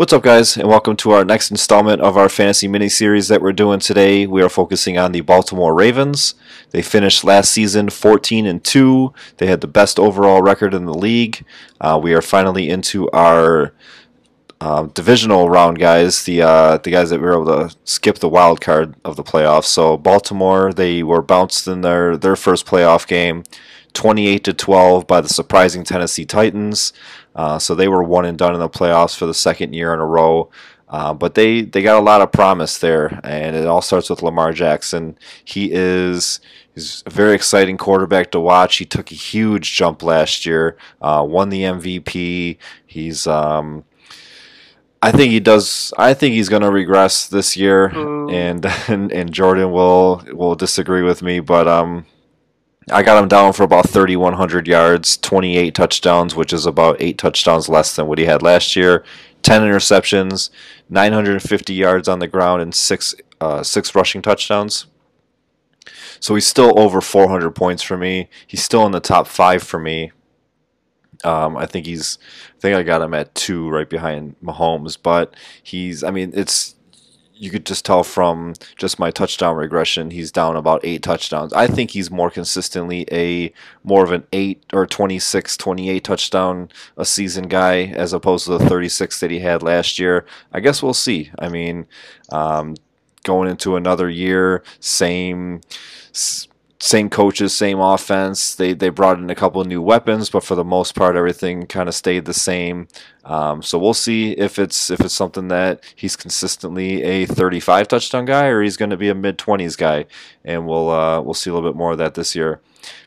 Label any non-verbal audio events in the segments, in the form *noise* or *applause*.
What's up, guys, and welcome to our next installment of our fantasy mini series that we're doing today. We are focusing on the Baltimore Ravens. They finished last season 14 and 2. They had the best overall record in the league. Uh, we are finally into our uh, divisional round, guys. The uh, the guys that were able to skip the wild card of the playoffs. So Baltimore, they were bounced in their their first playoff game. 28 to 12 by the surprising Tennessee Titans. Uh, so they were one and done in the playoffs for the second year in a row. Uh, but they, they got a lot of promise there, and it all starts with Lamar Jackson. He is he's a very exciting quarterback to watch. He took a huge jump last year, uh, won the MVP. He's um, I think he does. I think he's going to regress this year, and, *laughs* and and Jordan will will disagree with me, but um, I got him down for about 3,100 yards, 28 touchdowns, which is about eight touchdowns less than what he had last year. 10 interceptions, 950 yards on the ground, and six uh, six rushing touchdowns. So he's still over 400 points for me. He's still in the top five for me. Um, I think he's, I think I got him at two, right behind Mahomes. But he's, I mean, it's you could just tell from just my touchdown regression, he's down about eight touchdowns. I think he's more consistently a more of an eight or 26, 28 touchdown a season guy as opposed to the 36 that he had last year. I guess we'll see. I mean, um, going into another year, same same coaches, same offense. They they brought in a couple new weapons, but for the most part, everything kind of stayed the same. Um, so we'll see if it's if it's something that he's consistently a 35 touchdown guy or he's going to be a mid 20s guy, and we'll uh, we'll see a little bit more of that this year.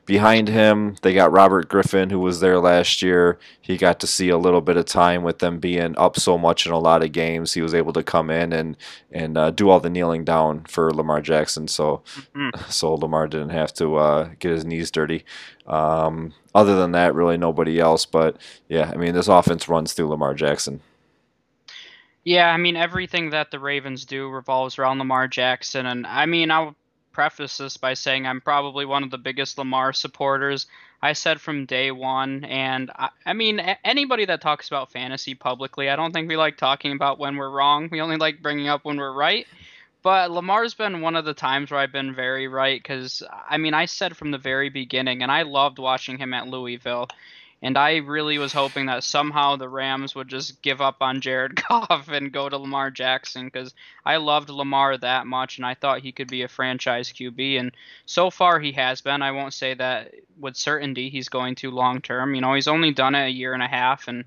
Behind him, they got Robert Griffin, who was there last year. He got to see a little bit of time with them being up so much in a lot of games. He was able to come in and and uh, do all the kneeling down for Lamar Jackson, so mm-hmm. *laughs* so Lamar didn't have to uh, get his knees dirty. Um, other than that, really nobody else. But yeah, I mean, this offense runs through Lamar Jackson. Yeah, I mean everything that the Ravens do revolves around Lamar Jackson, and I mean I'll preface this by saying I'm probably one of the biggest Lamar supporters. I said from day one, and I, I mean, anybody that talks about fantasy publicly, I don't think we like talking about when we're wrong. We only like bringing up when we're right. But Lamar's been one of the times where I've been very right because, I mean, I said from the very beginning, and I loved watching him at Louisville. And I really was hoping that somehow the Rams would just give up on Jared *laughs* Goff and go to Lamar Jackson because I loved Lamar that much and I thought he could be a franchise QB. And so far he has been. I won't say that with certainty he's going to long term. You know, he's only done it a year and a half and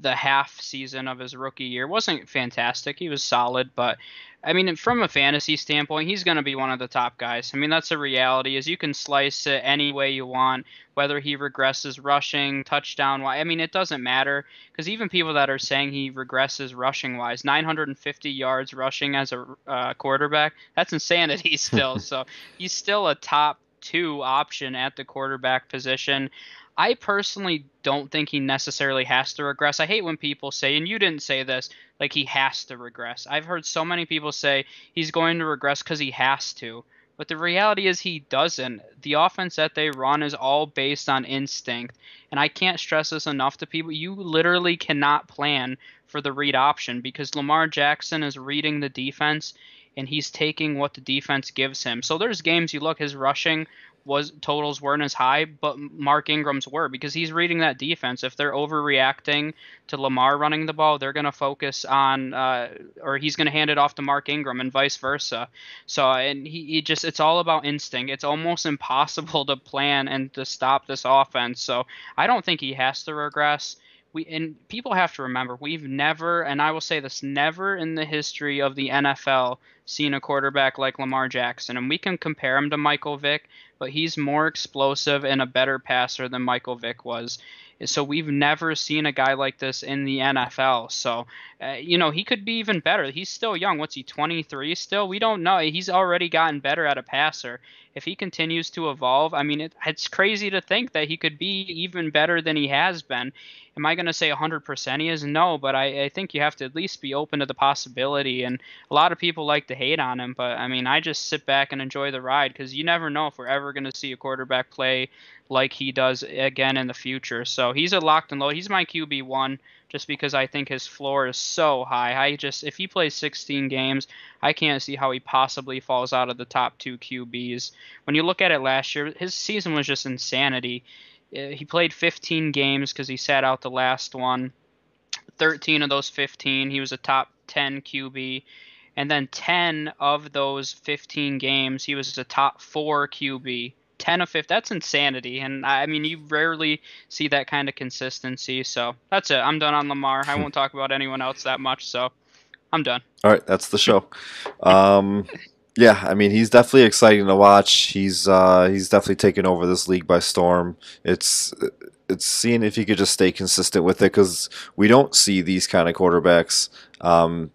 the half season of his rookie year wasn't fantastic. He was solid, but I mean, from a fantasy standpoint, he's going to be one of the top guys. I mean, that's a reality. Is you can slice it any way you want, whether he regresses rushing, touchdown wise. I mean, it doesn't matter because even people that are saying he regresses rushing wise, 950 yards rushing as a uh, quarterback, that's insanity *laughs* still. so he's still a top two option at the quarterback position. I personally don't think he necessarily has to regress. I hate when people say, and you didn't say this, like he has to regress. I've heard so many people say he's going to regress because he has to. But the reality is he doesn't. The offense that they run is all based on instinct. And I can't stress this enough to people. You literally cannot plan for the read option because Lamar Jackson is reading the defense and he's taking what the defense gives him. So there's games you look his rushing was totals weren't as high, but Mark Ingram's were because he's reading that defense. If they're overreacting to Lamar running the ball, they're going to focus on, uh, or he's going to hand it off to Mark Ingram and vice versa. So, and he, he just, it's all about instinct. It's almost *laughs* impossible to plan and to stop this offense. So, I don't think he has to regress we and people have to remember we've never and I will say this never in the history of the NFL seen a quarterback like Lamar Jackson and we can compare him to Michael Vick but he's more explosive and a better passer than Michael Vick was so we've never seen a guy like this in the NFL. So, uh, you know, he could be even better. He's still young. What's he, 23 still? We don't know. He's already gotten better at a passer. If he continues to evolve, I mean, it, it's crazy to think that he could be even better than he has been. Am I going to say 100% he is? No, but I, I think you have to at least be open to the possibility. And a lot of people like to hate on him, but I mean, I just sit back and enjoy the ride because you never know if we're ever going to see a quarterback play like he does again in the future. So he's a locked and load. He's my QB one just because I think his floor is so high. I just if he plays 16 games, I can't see how he possibly falls out of the top two QBs. When you look at it last year, his season was just insanity. Uh, he played 15 games because he sat out the last one. 13 of those 15, he was a top 10 QB. And then 10 of those 15 games, he was a top four QB. 10 of 5 that's insanity and i mean you rarely see that kind of consistency so that's it. I'm done on lamar. I won't talk about anyone else that much so i'm done. All right that's the show. Um, yeah i mean he's definitely exciting to watch. He's uh, he's definitely taken over this league by storm. It's it's seeing if he could just stay consistent with it because we don't see these kind of quarterbacks um,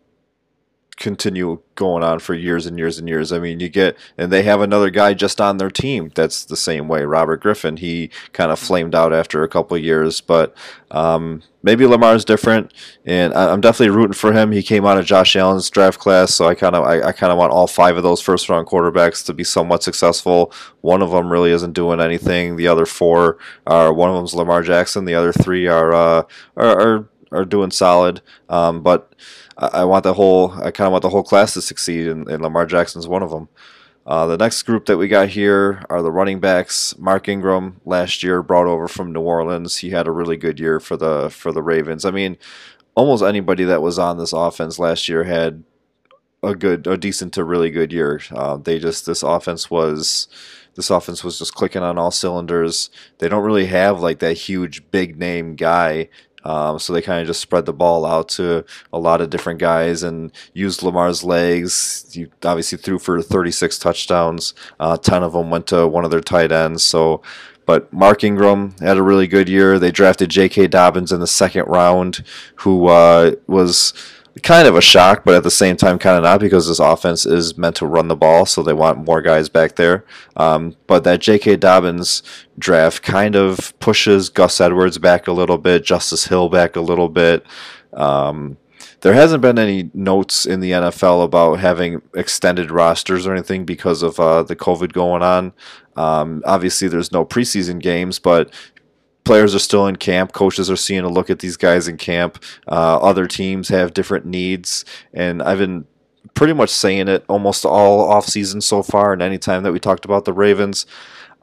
continue going on for years and years and years. I mean, you get, and they have another guy just on their team that's the same way. Robert Griffin, he kind of flamed out after a couple years, but um, maybe Lamar's different, and I, am definitely rooting for him. He came out of Josh Allen's draft class, so I kind of, I, I kind of want all five of those first round quarterbacks to be somewhat successful. One of them really isn't doing anything. The other four are one of them's Lamar Jackson. The other three are uh, are, are are doing solid, um, but I, want the whole I kind of want the whole class to succeed, and, and Lamar Jackson's one of them. Uh, the next group that we got here are the running backs. Mark Ingram last year brought over from New Orleans. He had a really good year for the for the Ravens. I mean, almost anybody that was on this offense last year had a good, a decent to really good year. Uh, they just this offense was this offense was just clicking on all cylinders. They don't really have like that huge big name guy um, so they kind of just spread the ball out to a lot of different guys and used Lamar's legs. He obviously threw for 36 touchdowns. Uh, 10 of them went to one of their tight ends. So, but Mark Ingram had a really good year. They drafted J.K. Dobbins in the second round, who uh, was kind of a shock, but at the same time, kind of not because this offense is meant to run the ball, so they want more guys back there. Um, but that J.K. Dobbins draft kind of pushes Gus Edwards back a little bit, Justice Hill back a little bit. Um, there hasn't been any notes in the NFL about having extended rosters or anything because of uh, the COVID going on. Um, obviously, there's no preseason games, but players are still in camp. Coaches are seeing a look at these guys in camp. Uh, other teams have different needs, and I've been pretty much saying it almost all off season so far. And anytime that we talked about the Ravens,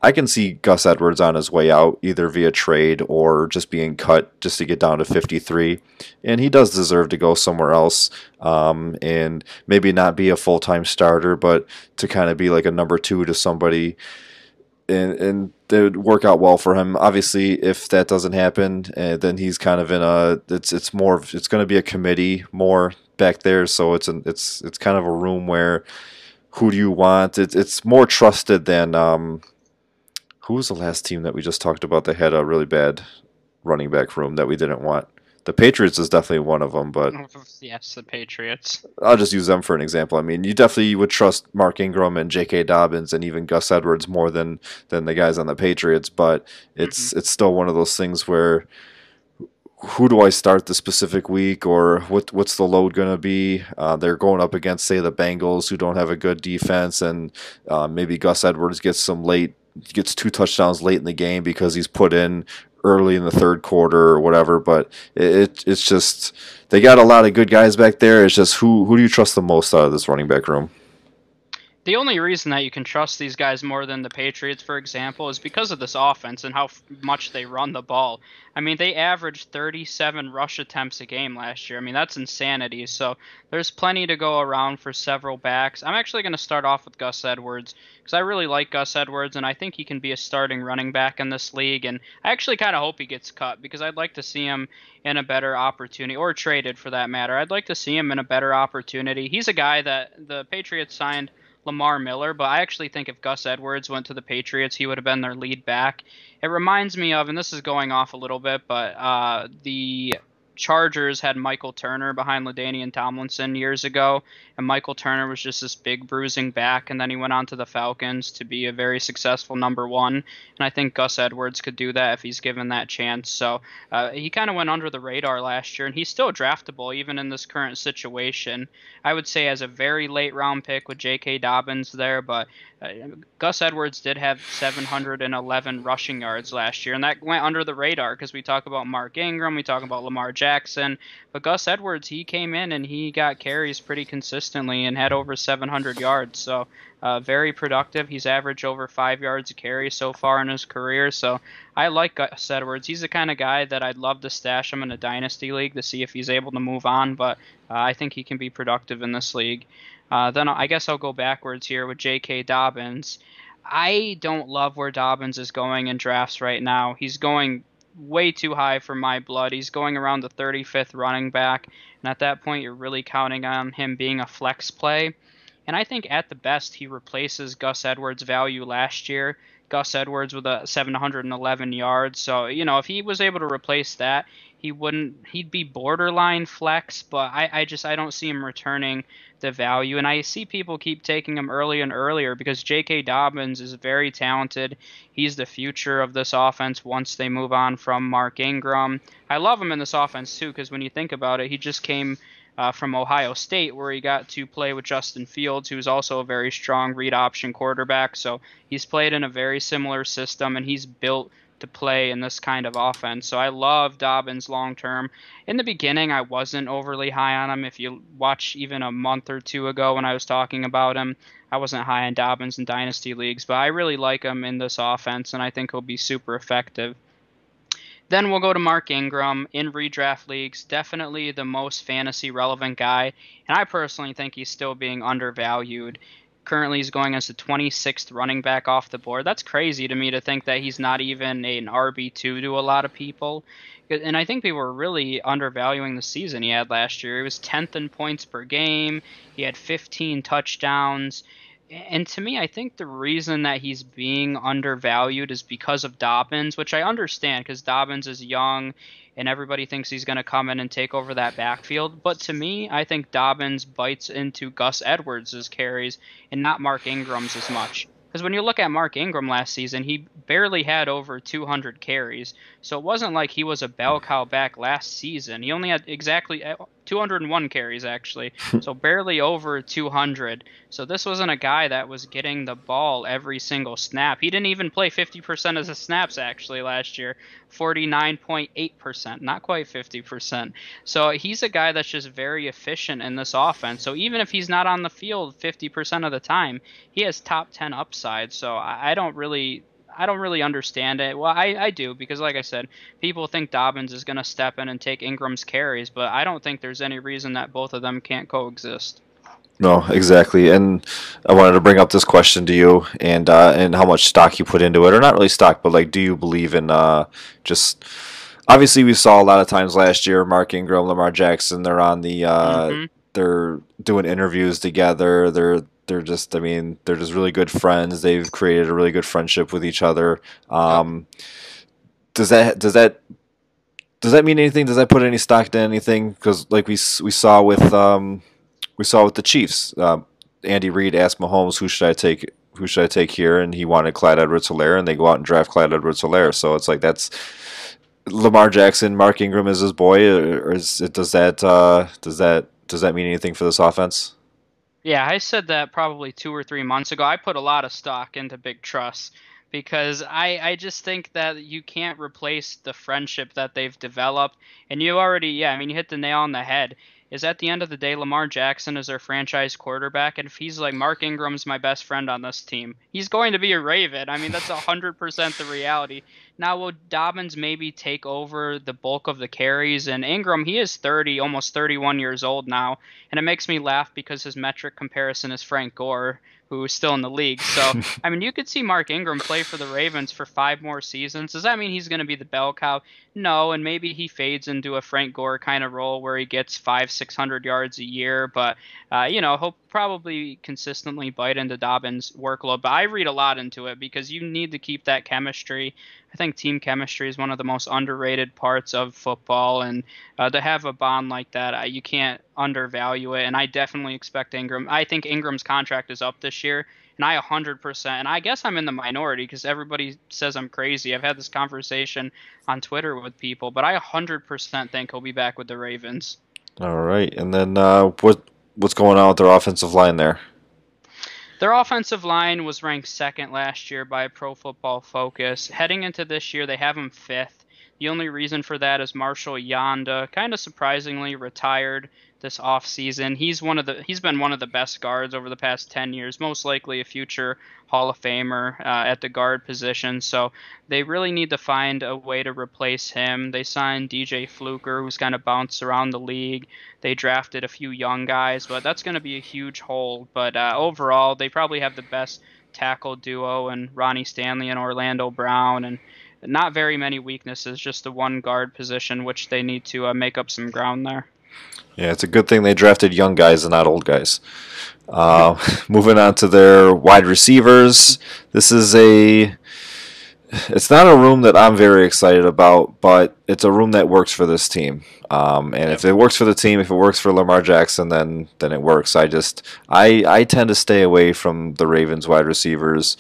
I can see Gus Edwards on his way out, either via trade or just being cut just to get down to 53. And he does deserve to go somewhere else um, and maybe not be a full time starter, but to kind of be like a number two to somebody and and it would work out well for him. Obviously, if that doesn't happen, uh, then he's kind of in a it's it's more it's going to be a committee more back there. So it's an it's it's kind of a room where who do you want? It's it's more trusted than um, who was the last team that we just talked about that had a really bad running back room that we didn't want. The Patriots is definitely one of them, but *laughs* yes, the Patriots. I'll just use them for an example. I mean, you definitely would trust Mark Ingram and J.K. Dobbins and even Gus Edwards more than than the guys on the Patriots, but it's mm-hmm. it's still one of those things where who do I start the specific week or what what's the load going to be? Uh, they're going up against say the Bengals who don't have a good defense, and uh, maybe Gus Edwards gets some late gets two touchdowns late in the game because he's put in early in the third quarter or whatever. But it, it's just they got a lot of good guys back there. It's just who who do you trust the most out of this running back room? The only reason that you can trust these guys more than the Patriots, for example, is because of this offense and how much they run the ball. I mean, they averaged 37 rush attempts a game last year. I mean, that's insanity. So there's plenty to go around for several backs. I'm actually going to start off with Gus Edwards because I really like Gus Edwards and I think he can be a starting running back in this league. And I actually kind of hope he gets cut because I'd like to see him in a better opportunity or traded for that matter. I'd like to see him in a better opportunity. He's a guy that the Patriots signed – Lamar Miller, but I actually think if Gus Edwards went to the Patriots, he would have been their lead back. It reminds me of, and this is going off a little bit, but uh, the Chargers had Michael Turner behind LaDainian Tomlinson years ago, and Michael Turner was just this big bruising back, and then he went on to the Falcons to be a very successful number one. And I think Gus Edwards could do that if he's given that chance. So uh, he kind of went under the radar last year, and he's still draftable even in this current situation. I would say as a very late round pick with J.K. Dobbins there, but Uh, Gus Edwards did have 711 rushing yards last year, and that went under the radar because we talk about Mark Ingram, we talk about Lamar Jackson, but Gus Edwards he came in and he got carries pretty consistently and had over 700 yards. So uh, very productive. He's averaged over five yards a carry so far in his career. So I like Gus Edwards. He's the kind of guy that I'd love to stash him in a dynasty league to see if he's able to move on. But uh, I think he can be productive in this league. Uh, then I guess I'll go backwards here with J.K. Dobbins. I don't love where Dobbins is going in drafts right now. He's going way too high for my blood. He's going around the 35th running back, and at that point, you're really counting on him being a flex play. And I think at the best, he replaces Gus Edwards' value last year. Gus Edwards with a 711 yards. So, you know, if he was able to replace that, he wouldn't he'd be borderline flex, but I, I just I don't see him returning the value. And I see people keep taking him early and earlier because J.K. Dobbins is very talented. He's the future of this offense once they move on from Mark Ingram. I love him in this offense too because when you think about it, he just came uh, from Ohio State, where he got to play with Justin Fields, who's also a very strong read option quarterback. So he's played in a very similar system, and he's built to play in this kind of offense. So I love Dobbins long term. In the beginning, I wasn't overly high on him. If you watch even a month or two ago when I was talking about him, I wasn't high on Dobbins in dynasty leagues, but I really like him in this offense, and I think he'll be super effective. Then we'll go to Mark Ingram in redraft leagues. Definitely the most fantasy relevant guy, and I personally think he's still being undervalued currently he's going as the 26th running back off the board. That's crazy to me to think that he's not even an RB2 to a lot of people. And I think people were really undervaluing the season he had last year. He was 10th in points per game. He had 15 touchdowns. And to me, I think the reason that he's being undervalued is because of Dobbins, which I understand because Dobbins is young and everybody thinks he's going to come in and take over that backfield. But to me, I think Dobbins bites into Gus Edwards' carries and not Mark Ingram's as much. Because when you look at Mark Ingram last season, he barely had over 200 carries. So it wasn't like he was a bell cow back last season. He only had exactly 201 carries actually, *laughs* so barely over 200. So this wasn't a guy that was getting the ball every single snap. He didn't even play 50% of the snaps actually last year, 49.8%, not quite 50%. So he's a guy that's just very efficient in this offense. So even if he's not on the field 50% of the time, he has top 10 upside. So I don't really I don't really understand it. Well, I, I do because, like I said, people think Dobbins is going to step in and take Ingram's carries, but I don't think there's any reason that both of them can't coexist. No, exactly. And I wanted to bring up this question to you, and uh, and how much stock you put into it, or not really stock, but like, do you believe in uh, just? Obviously, we saw a lot of times last year. Mark Ingram, Lamar Jackson, they're on the. Uh, mm-hmm. They're doing interviews together. They're they're just I mean they're just really good friends. They've created a really good friendship with each other. Um, does that does that does that mean anything? Does that put any stock to anything? Because like we we saw with um, we saw with the Chiefs, uh, Andy Reid asked Mahomes, "Who should I take? Who should I take here?" And he wanted Clyde Edwards-Helaire, and they go out and draft Clyde Edwards-Helaire. So it's like that's Lamar Jackson, Mark Ingram is his boy, or is it, does that uh, does that does that mean anything for this offense? Yeah, I said that probably two or three months ago. I put a lot of stock into Big Trust because I, I just think that you can't replace the friendship that they've developed. And you already, yeah, I mean, you hit the nail on the head. Is at the end of the day, Lamar Jackson is their franchise quarterback, and if he's like Mark Ingram's my best friend on this team, he's going to be a Raven. I mean, that's hundred percent the reality. Now, will Dobbins maybe take over the bulk of the carries? And Ingram, he is 30, almost 31 years old now. And it makes me laugh because his metric comparison is Frank Gore, who is still in the league. So, *laughs* I mean, you could see Mark Ingram play for the Ravens for five more seasons. Does that mean he's going to be the bell cow? No, and maybe he fades into a Frank Gore kind of role where he gets five, six hundred yards a year. But uh, you know, he'll probably consistently bite into Dobbins' workload. But I read a lot into it because you need to keep that chemistry. I think team chemistry is one of the most underrated parts of football, and uh, to have a bond like that, uh, you can't undervalue it. And I definitely expect Ingram. I think Ingram's contract is up this year and I 100%, and I guess I'm in the minority because everybody says I'm crazy. I've had this conversation on Twitter with people, but I 100% think he'll be back with the Ravens. All right, and then uh, what what's going on with their offensive line there? Their offensive line was ranked second last year by Pro Football Focus. Heading into this year, they have them fifth. The only reason for that is Marshall Yanda, kind of surprisingly, retired this offseason. He's one of the he's been one of the best guards over the past 10 years, most likely a future Hall of Famer uh, at the guard position. So they really need to find a way to replace him. They signed DJ Fluker, who's kind of bounced around the league. They drafted a few young guys, but that's going to be a huge hole. But uh, overall, they probably have the best tackle duo and Ronnie Stanley and Orlando Brown and not very many weaknesses, just the one guard position, which they need to uh, make up some ground there. Yeah, it's a good thing they drafted young guys and not old guys. Uh, *laughs* moving on to their wide receivers. This is a. It's not a room that I'm very excited about, but it's a room that works for this team. Um, and if it works for the team, if it works for Lamar Jackson, then then it works. I just I I tend to stay away from the Ravens wide receivers.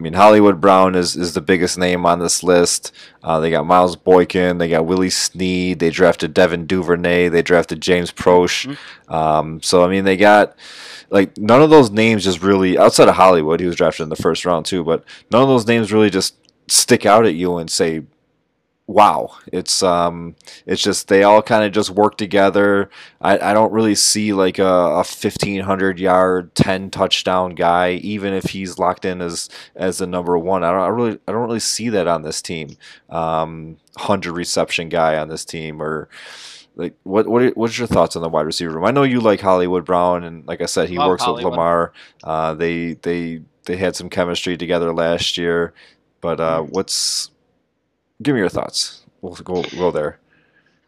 I mean, Hollywood Brown is, is the biggest name on this list. Uh, they got Miles Boykin, they got Willie Snead, they drafted Devin Duvernay, they drafted James Proche. Mm-hmm. Um, so I mean, they got like none of those names just really outside of Hollywood, he was drafted in the first round too, but none of those names really just stick out at you and say wow it's um it's just they all kind of just work together I, I don't really see like a, a 1500 yard 10 touchdown guy even if he's locked in as as the number one i don't I really i don't really see that on this team um 100 reception guy on this team or like what what what's your thoughts on the wide receiver room? I know you like Hollywood Brown, and like I said, he Love works Hollywood. with Lamar. Uh, they they they had some chemistry together last year, but uh, mm-hmm. what's give me your thoughts. We'll go go there.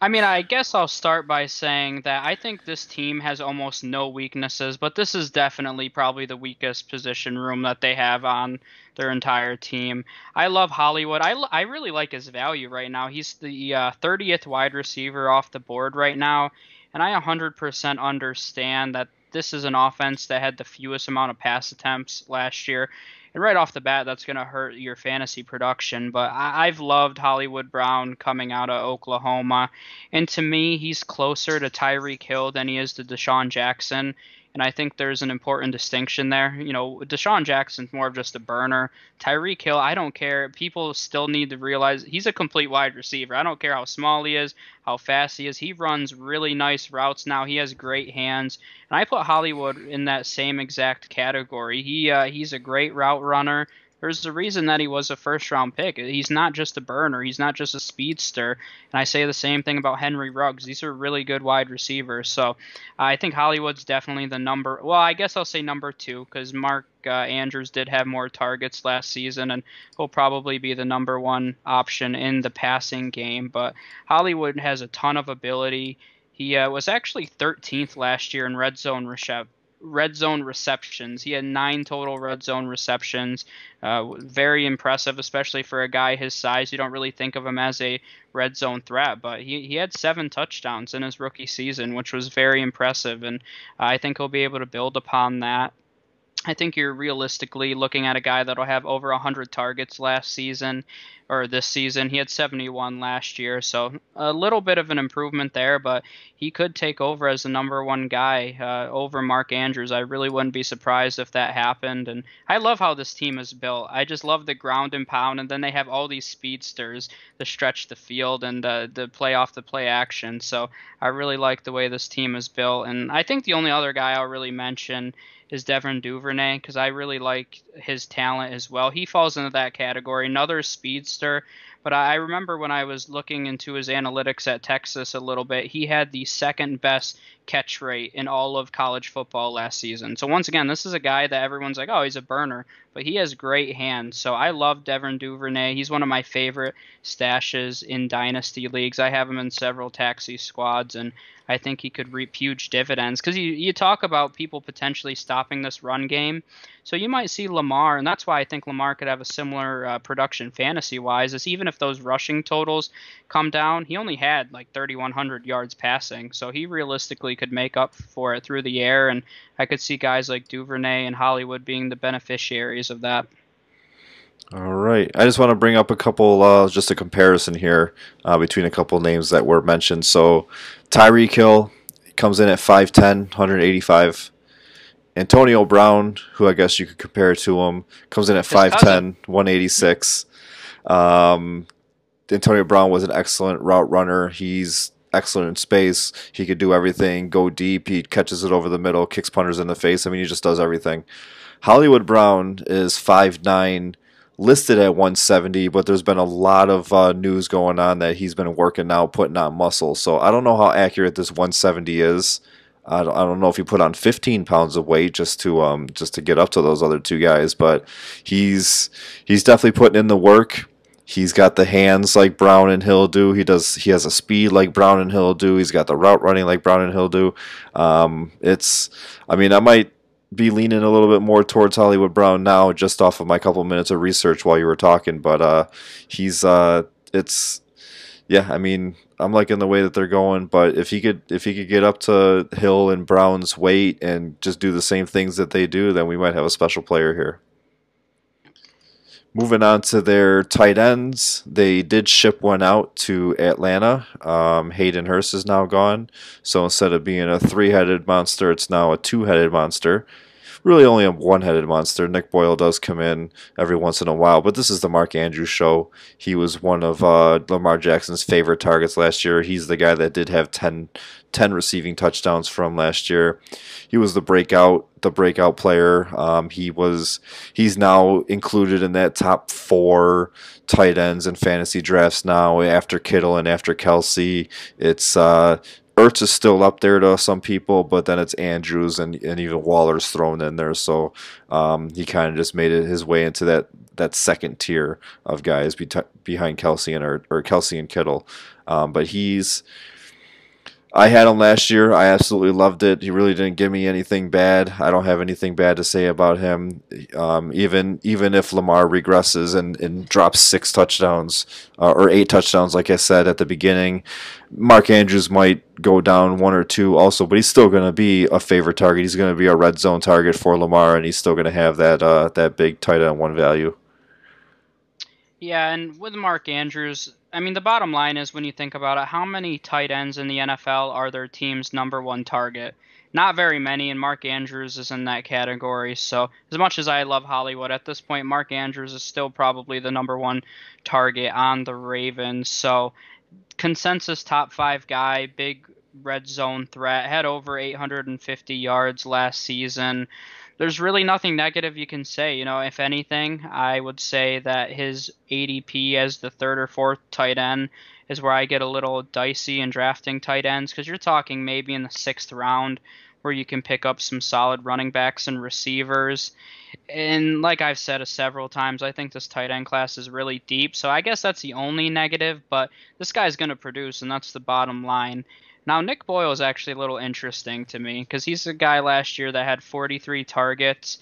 I mean, I guess I'll start by saying that I think this team has almost no weaknesses, but this is definitely probably the weakest position room that they have on their entire team. I love Hollywood. I, I really like his value right now. He's the uh, 30th wide receiver off the board right now, and I 100% understand that this is an offense that had the fewest amount of pass attempts last year and right off the bat, that's going to hurt your fantasy production. But I- have loved Hollywood Brown coming out of Oklahoma, and to me, he's closer to Tyreek Hill than he is to DeSean Jackson. And I think there's an important distinction there. You know, DeSean Jackson's more of just a burner. Tyreek Hill, I don't care. People still need to realize he's a complete wide receiver. I don't care how small he is, how fast he is. He runs really nice routes now. He has great hands. And I put Hollywood in that same exact category. He uh, he's a great route runner. There's a reason that he was a first round pick. He's not just a burner, he's not just a speedster. And I say the same thing about Henry Ruggs. These are really good wide receivers. So uh, I think Hollywood's definitely the number. Well, I guess I'll say number two because Mark uh, Andrews did have more targets last season and he'll probably be the number one option in the passing game. But Hollywood has a ton of ability. He uh, was actually 13th last year in red zone red zone receptions. He had nine total red zone receptions. Uh, very impressive, especially for a guy his size. You don't really think of him as a red zone threat, but he, he had seven touchdowns in his rookie season, which was very impressive. And I think he'll be able to build upon that. I think you're realistically looking at a guy that'll have over 100 targets last season or this season. He had 71 last year, so a little bit of an improvement there, but he could take over as the number one guy uh, over Mark Andrews. I really wouldn't be surprised if that happened. And I love how this team is built. I just love the ground and pound, and then they have all these speedsters to stretch the field and uh, the play off the play action. So I really like the way this team is built. And I think the only other guy I'll really mention is Devin Duvernay because I really like his talent as well. He falls into that category. Another speedster, but I remember when I was looking into his analytics at Texas a little bit, he had the second best catch rate in all of college football last season. So once again, this is a guy that everyone's like, oh, he's a burner, but he has great hands. So I love Devin Duvernay. He's one of my favorite stashes in dynasty leagues. I have him in several taxi squads, and I think he could reap huge dividends because you, you talk about people potentially stopping this run game. So you might see Lamar, and that's why I think Lamar could have a similar uh, production fantasy wise. Is even if those rushing totals come down, he only had like 3,100 yards passing, so he realistically could make up for it through the air. And I could see guys like Duvernay and Hollywood being the beneficiaries of that. All right. I just want to bring up a couple, uh, just a comparison here uh, between a couple names that were mentioned. So Tyreek Hill comes in at 5'10, 185 Antonio Brown, who I guess you could compare to him, comes in at 5'10, 186. Um, Antonio Brown was an excellent route runner. He's excellent in space. He could do everything, go deep. He catches it over the middle, kicks punters in the face. I mean, he just does everything. Hollywood Brown is 5'9, listed at 170, but there's been a lot of uh, news going on that he's been working out, putting on muscle. So I don't know how accurate this 170 is. I don't, I don't know if he put on 15 pounds of weight just to um just to get up to those other two guys, but he's he's definitely putting in the work. He's got the hands like Brown and Hill do. He does. He has a speed like Brown and Hill do. He's got the route running like Brown and Hill do. Um, it's. I mean, I might be leaning a little bit more towards Hollywood Brown now, just off of my couple minutes of research while you were talking. But uh, he's. Uh, it's. Yeah, I mean, I'm liking the way that they're going. But if he could, if he could get up to Hill and Brown's weight and just do the same things that they do, then we might have a special player here. Moving on to their tight ends, they did ship one out to Atlanta. Um, Hayden Hurst is now gone, so instead of being a three-headed monster, it's now a two-headed monster really only a one-headed monster. Nick Boyle does come in every once in a while, but this is the Mark Andrews show. He was one of uh, Lamar Jackson's favorite targets last year. He's the guy that did have 10, 10 receiving touchdowns from last year. He was the breakout the breakout player. Um, he was he's now included in that top four tight ends in fantasy drafts now after Kittle and after Kelsey. It's uh, Ertz is still up there to some people, but then it's Andrews and, and even Waller's thrown in there. So um, he kind of just made it his way into that that second tier of guys be behind Kelsey and or, or Kelce and Kittle. Um, but he's I had him last year. I absolutely loved it. He really didn't give me anything bad. I don't have anything bad to say about him. Um, even even if Lamar regresses and, and drops six touchdowns uh, or eight touchdowns, like I said at the beginning, Mark Andrews might go down one or two also, but he's still going to be a favorite target. He's going to be a red zone target for Lamar, and he's still going to have that uh, that big tight end one value. Yeah, and with Mark Andrews, I mean, the bottom line is when you think about it, how many tight ends in the NFL are their team's number one target? Not very many, and Mark Andrews is in that category. So, as much as I love Hollywood, at this point, Mark Andrews is still probably the number one target on the Ravens. So, consensus top five guy, big red zone threat, had over 850 yards last season there's really nothing negative you can say. You know, if anything, I would say that his ADP as the third or fourth tight end is where I get a little dicey in drafting tight ends because you're talking maybe in the sixth round where you can pick up some solid running backs and receivers. And like I've said several times, I think this tight end class is really deep. So I guess that's the only negative, but this guy's going to produce, and that's the bottom line. Now, Nick Boyle is actually a little interesting to me because he's a guy last year that had 43 targets,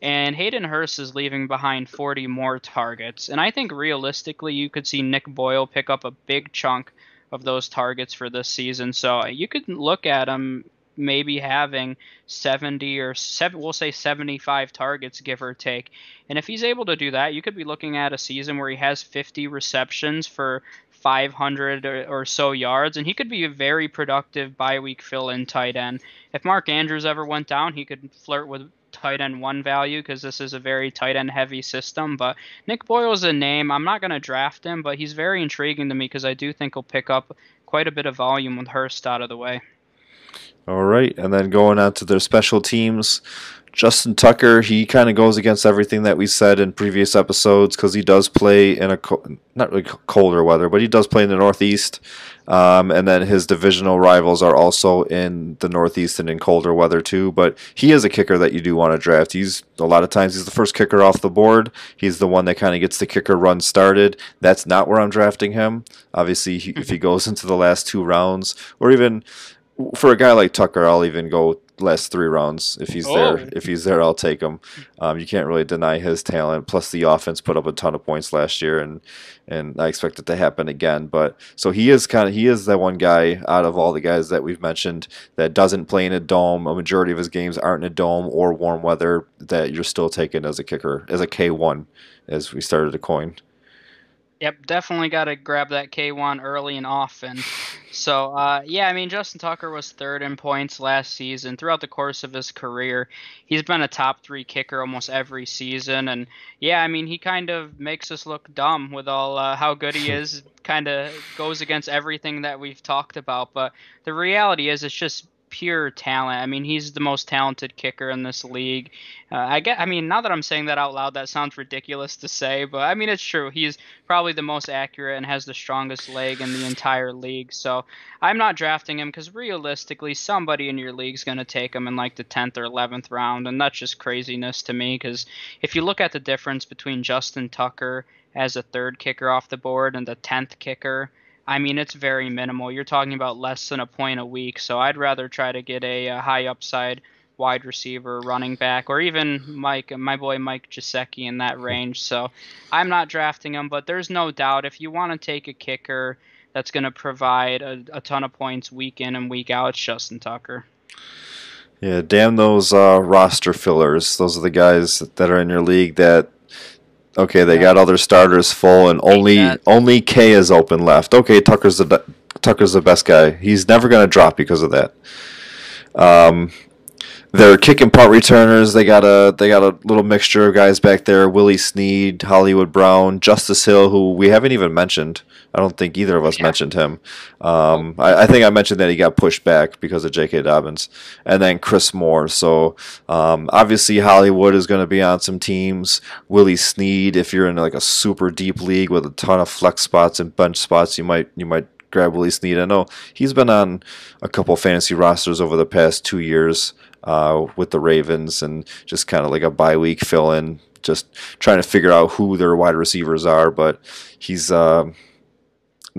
and Hayden Hurst is leaving behind 40 more targets. And I think realistically, you could see Nick Boyle pick up a big chunk of those targets for this season. So uh, you could look at him maybe having 70 or 7 we'll say 75 targets give or take and if he's able to do that you could be looking at a season where he has 50 receptions for 500 or, or, so yards, and he could be a very productive bye week fill in tight end. If Mark Andrews ever went down, he could flirt with tight end one value because this is a very tight end heavy system. But Nick Boyle is a name. I'm not going to draft him, but he's very intriguing to me because I do think he'll pick up quite a bit of volume with Hurst out of the way. All right, and then going on to their special teams. Justin Tucker, he kind of goes against everything that we said in previous episodes because he does play in a co- not really colder weather, but he does play in the Northeast. Um, and then his divisional rivals are also in the Northeast and in colder weather too. But he is a kicker that you do want to draft. He's a lot of times he's the first kicker off the board. He's the one that kind of gets the kicker run started. That's not where I'm drafting him. Obviously, he, if he goes *laughs* into the last two rounds, or even for a guy like Tucker, I'll even go last three rounds if he's oh. there. If he's there, I'll take him. Um, you can't really deny his talent. Plus, the offense put up a ton of points last year, and and I expect it to happen again. But so he is kind of he is that one guy out of all the guys that we've mentioned that doesn't play in a dome. A majority of his games aren't in a dome or warm weather. That you're still taking as a kicker as a K one, as we started to coin. Yep, definitely got to grab that K1 early and often. *laughs* So, uh, yeah, I mean, Justin Tucker was third in points last season. Throughout the course of his career, he's been a top three kicker almost every season. And, yeah, I mean, he kind of makes us look dumb with all uh, how good he is. *laughs* kind of goes against everything that we've talked about. But the reality is, it's just pure talent. I mean, he's the most talented kicker in this league. Uh, I get. I mean, now that I'm saying that out loud, that sounds ridiculous to say, but I mean it's true. He's probably the most accurate and has the strongest leg in the entire league. So I'm not drafting him because realistically, somebody in your league is going to take him in like the 10th or 11th round, and that's just craziness to me. Because if you look at the difference between Justin Tucker as a third kicker off the board and the 10th kicker I mean, it's very minimal. You're talking about less than a point a week. So I'd rather try to get a, a high upside wide receiver, running back, or even Mike, my boy Mike Gesicki in that range. So I'm not drafting him, but there's no doubt if you want to take a kicker that's going to provide a, a, ton of points week in and week out, it's Justin Tucker. Yeah, damn those uh, roster fillers. Those are the guys that are in your league that Okay, they yeah. got all their starters full, and only only K is open left. Okay, Tucker's the Tucker's the best guy. He's never going to drop because of that. Um, they're kick and punt returners. They got a they got a little mixture of guys back there: Willie Snead, Hollywood Brown, Justice Hill, who we haven't even mentioned. I don't think either of us yeah. mentioned him. Um, I, I, think I mentioned that he got pushed back because of J.K. Dobbins, and then Chris Moore. So um, obviously Hollywood is going to be on some teams. Willie Snead, if you're in like a super deep league with a ton of flex spots and bench spots, you might you might grab Willie Snead. I know he's been on a couple fantasy rosters over the past two years uh, with the Ravens and just kind of like a bye week fill in, just trying to figure out who their wide receivers are. But he's uh,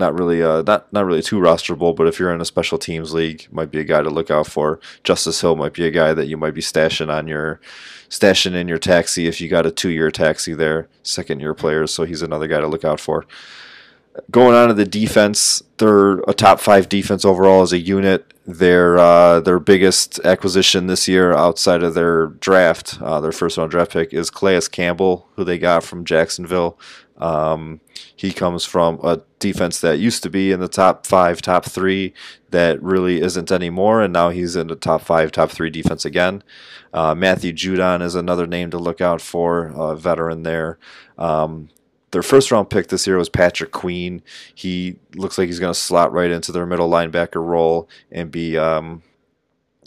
not really uh, not not really too rosterable. But if you're in a special teams league, might be a guy to look out for. Justice Hill might be a guy that you might be stashing on your stashing in your taxi if you got a two year taxi there, second year players. So he's another guy to look out for. Going on to the defense, they're a top five defense overall as a unit. Their uh, their biggest acquisition this year outside of their draft, uh, their first round draft pick, is Calais Campbell, who they got from Jacksonville. Um, he comes from a defense that used to be in the top five, top three, that really isn't anymore, and now he's in the top five, top three defense again. Uh, Matthew Judon is another name to look out for, a veteran there. Um, their first round pick this year was Patrick Queen. He looks like he's going to slot right into their middle linebacker role and be um,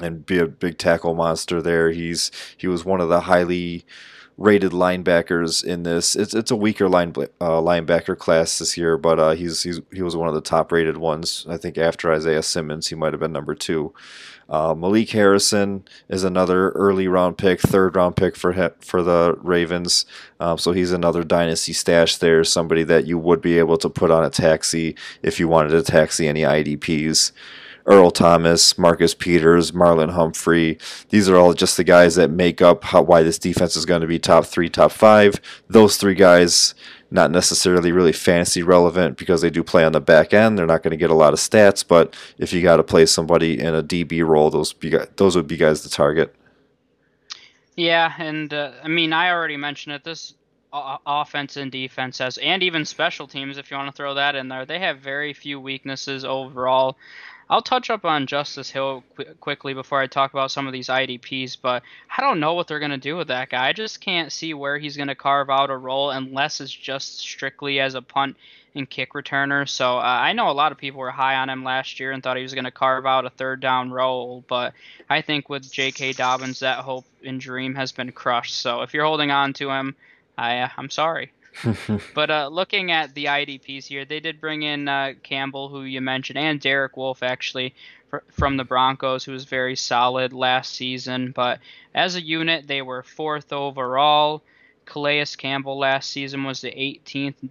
and be a big tackle monster there. He's he was one of the highly rated linebackers in this. It's it's a weaker line uh, linebacker class this year, but uh, he's he's he was one of the top rated ones. I think after Isaiah Simmons, he might have been number two. Uh, Malik Harrison is another early round pick, third round pick for for the Ravens. Um, so he's another dynasty stash there, somebody that you would be able to put on a taxi if you wanted to taxi any IDPs. Earl Thomas, Marcus Peters, Marlon Humphrey. These are all just the guys that make up how, why this defense is going to be top three, top five. Those three guys, not necessarily really fantasy relevant because they do play on the back end. They're not going to get a lot of stats, but if you got to play somebody in a DB role, those be, those would be guys to target. Yeah, and uh, I mean, I already mentioned it. This offense and defense has, and even special teams, if you want to throw that in there, they have very few weaknesses overall. I'll touch up on Justice Hill qu- quickly before I talk about some of these IDPs, but I don't know what they're going to do with that guy. I just can't see where he's going to carve out a role unless it's just strictly as a punt and kick returner. So uh, I know a lot of people were high on him last year and thought he was going to carve out a third down role, but I think with J.K. Dobbins, that hope and dream has been crushed. So if you're holding on to him, I, uh, I'm sorry. *laughs* but uh, looking at the IDPs here, they did bring in uh, Campbell, who you mentioned, and Derek Wolfe actually fr- from the Broncos, who was very solid last season. But as a unit, they were fourth overall. Calais Campbell last season was the 18th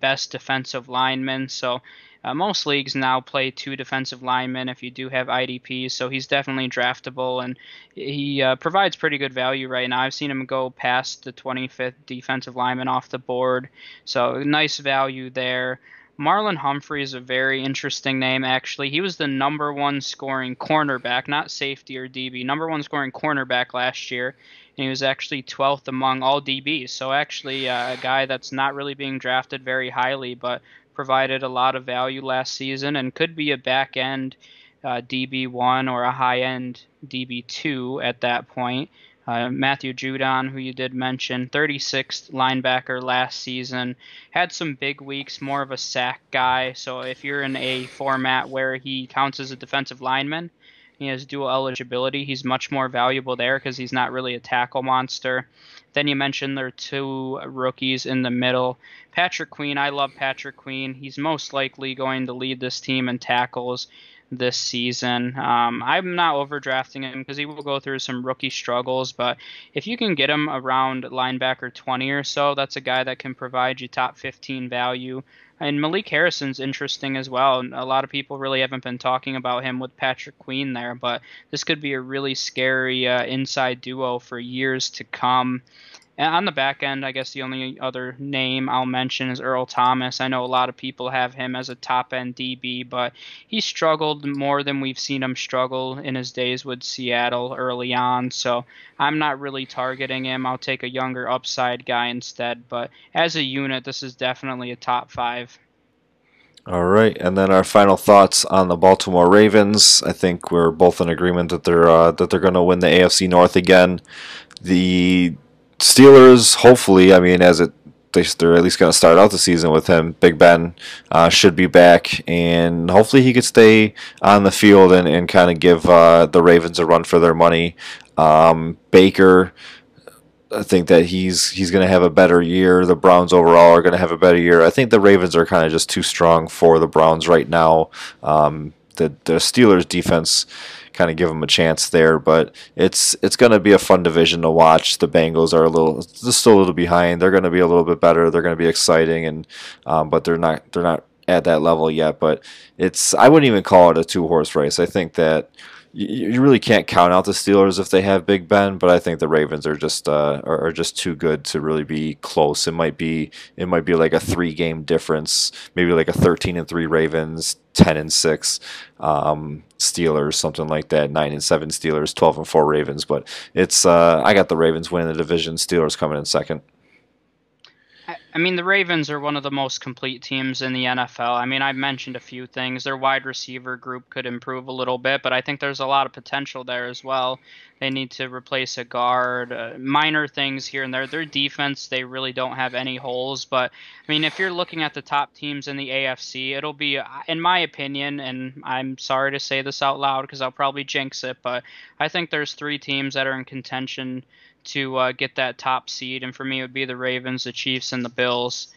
best defensive lineman. So uh, most leagues now play two defensive linemen if you do have IDPs, so he's definitely draftable and he uh, provides pretty good value right now. I've seen him go past the 25th defensive lineman off the board, so nice value there. Marlon Humphrey is a very interesting name, actually. He was the number one scoring cornerback, not safety or DB, number one scoring cornerback last year, and he was actually 12th among all DBs. So, actually, uh, a guy that's not really being drafted very highly, but provided a lot of value last season and could be a back end uh, DB1 or a high end DB2 at that point. Uh, Matthew Judon, who you did mention, 36th linebacker last season, had some big weeks, more of a sack guy. So if you're in a format where he counts as a defensive lineman, he has dual eligibility. He's much more valuable there because he's not really a tackle monster. Then you mentioned there are two rookies in the middle. Patrick Queen, I love Patrick Queen. He's most likely going to lead this team in tackles this season. Um, I'm not overdrafting him because he will go through some rookie struggles, but if you can get him around linebacker 20 or so, that's a guy that can provide you top 15 value. And Malik Harrison's interesting as well. A lot of people really haven't been talking about him with Patrick Queen there, but this could be a really scary uh, inside duo for years to come. And on the back end, I guess the only other name I'll mention is Earl Thomas. I know a lot of people have him as a top end DB, but he struggled more than we've seen him struggle in his days with Seattle early on. So I'm not really targeting him. I'll take a younger upside guy instead. But as a unit, this is definitely a top five. All right, and then our final thoughts on the Baltimore Ravens. I think we're both in agreement that they're uh, that they're going to win the AFC North again. The Steelers, hopefully, I mean, as it they, they're at least going to start out the season with him. Big Ben uh, should be back, and hopefully he could stay on the field and, and kind of give uh, the Ravens a run for their money. Um, Baker, I think that he's he's going to have a better year. The Browns overall are going to have a better year. I think the Ravens are kind of just too strong for the Browns right now. Um, the the Steelers defense kind of give them a chance there. But it's it's going to be a fun division to watch. The Bengals are a little just a little behind. They're going to be a little bit better. They're going to be exciting, and um, but they're not they're not at that level yet. But it's I wouldn't even call it a two horse race. I think that you, really can't count out the Steelers if they have Big Ben, but I think the Ravens are just uh, are, are, just too good to really be close. It might be it might be like a three game difference, maybe like a thirteen and three Ravens, ten and six um, Steelers, something like that. Nine and seven Steelers, twelve and four Ravens. But it's uh, I got the Ravens winning the division. Steelers coming in second. I mean, the Ravens are one of the most complete teams in the NFL. I mean, I've mentioned a few things. Their wide receiver group could improve a little bit, but I think there's a lot of potential there as well. They need to replace a guard, uh, minor things here and there. Their defense, they really don't have any holes. But, I mean, if you're looking at the top teams in the AFC, it'll be, in my opinion, and I'm sorry to say this out loud because I'll probably jinx it, but I think there's three teams that are in contention to uh, get that top seed, and for me, it would be the Ravens, the Chiefs, and the Bills.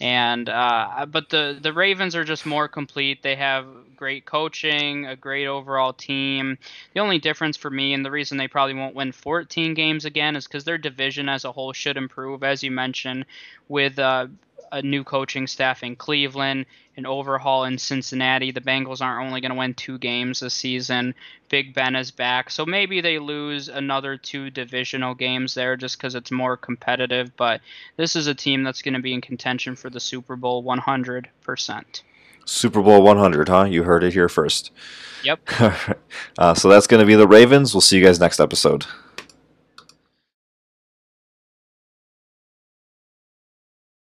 And uh, but the the Ravens are just more complete. They have great coaching, a great overall team. The only difference for me, and the reason they probably won't win 14 games again, is because their division as a whole should improve, as you mentioned, with uh, a new coaching staff in Cleveland, an overhaul in Cincinnati. The Bengals aren't only going to win two games this season. Big Ben is back. So maybe they lose another two divisional games there just because it's more competitive. But this is a team that's going to be in contention for the Super Bowl 100%. Super Bowl 100, huh? You heard it here first. Yep. *laughs* uh, so that's going to be the Ravens. We'll see you guys next episode.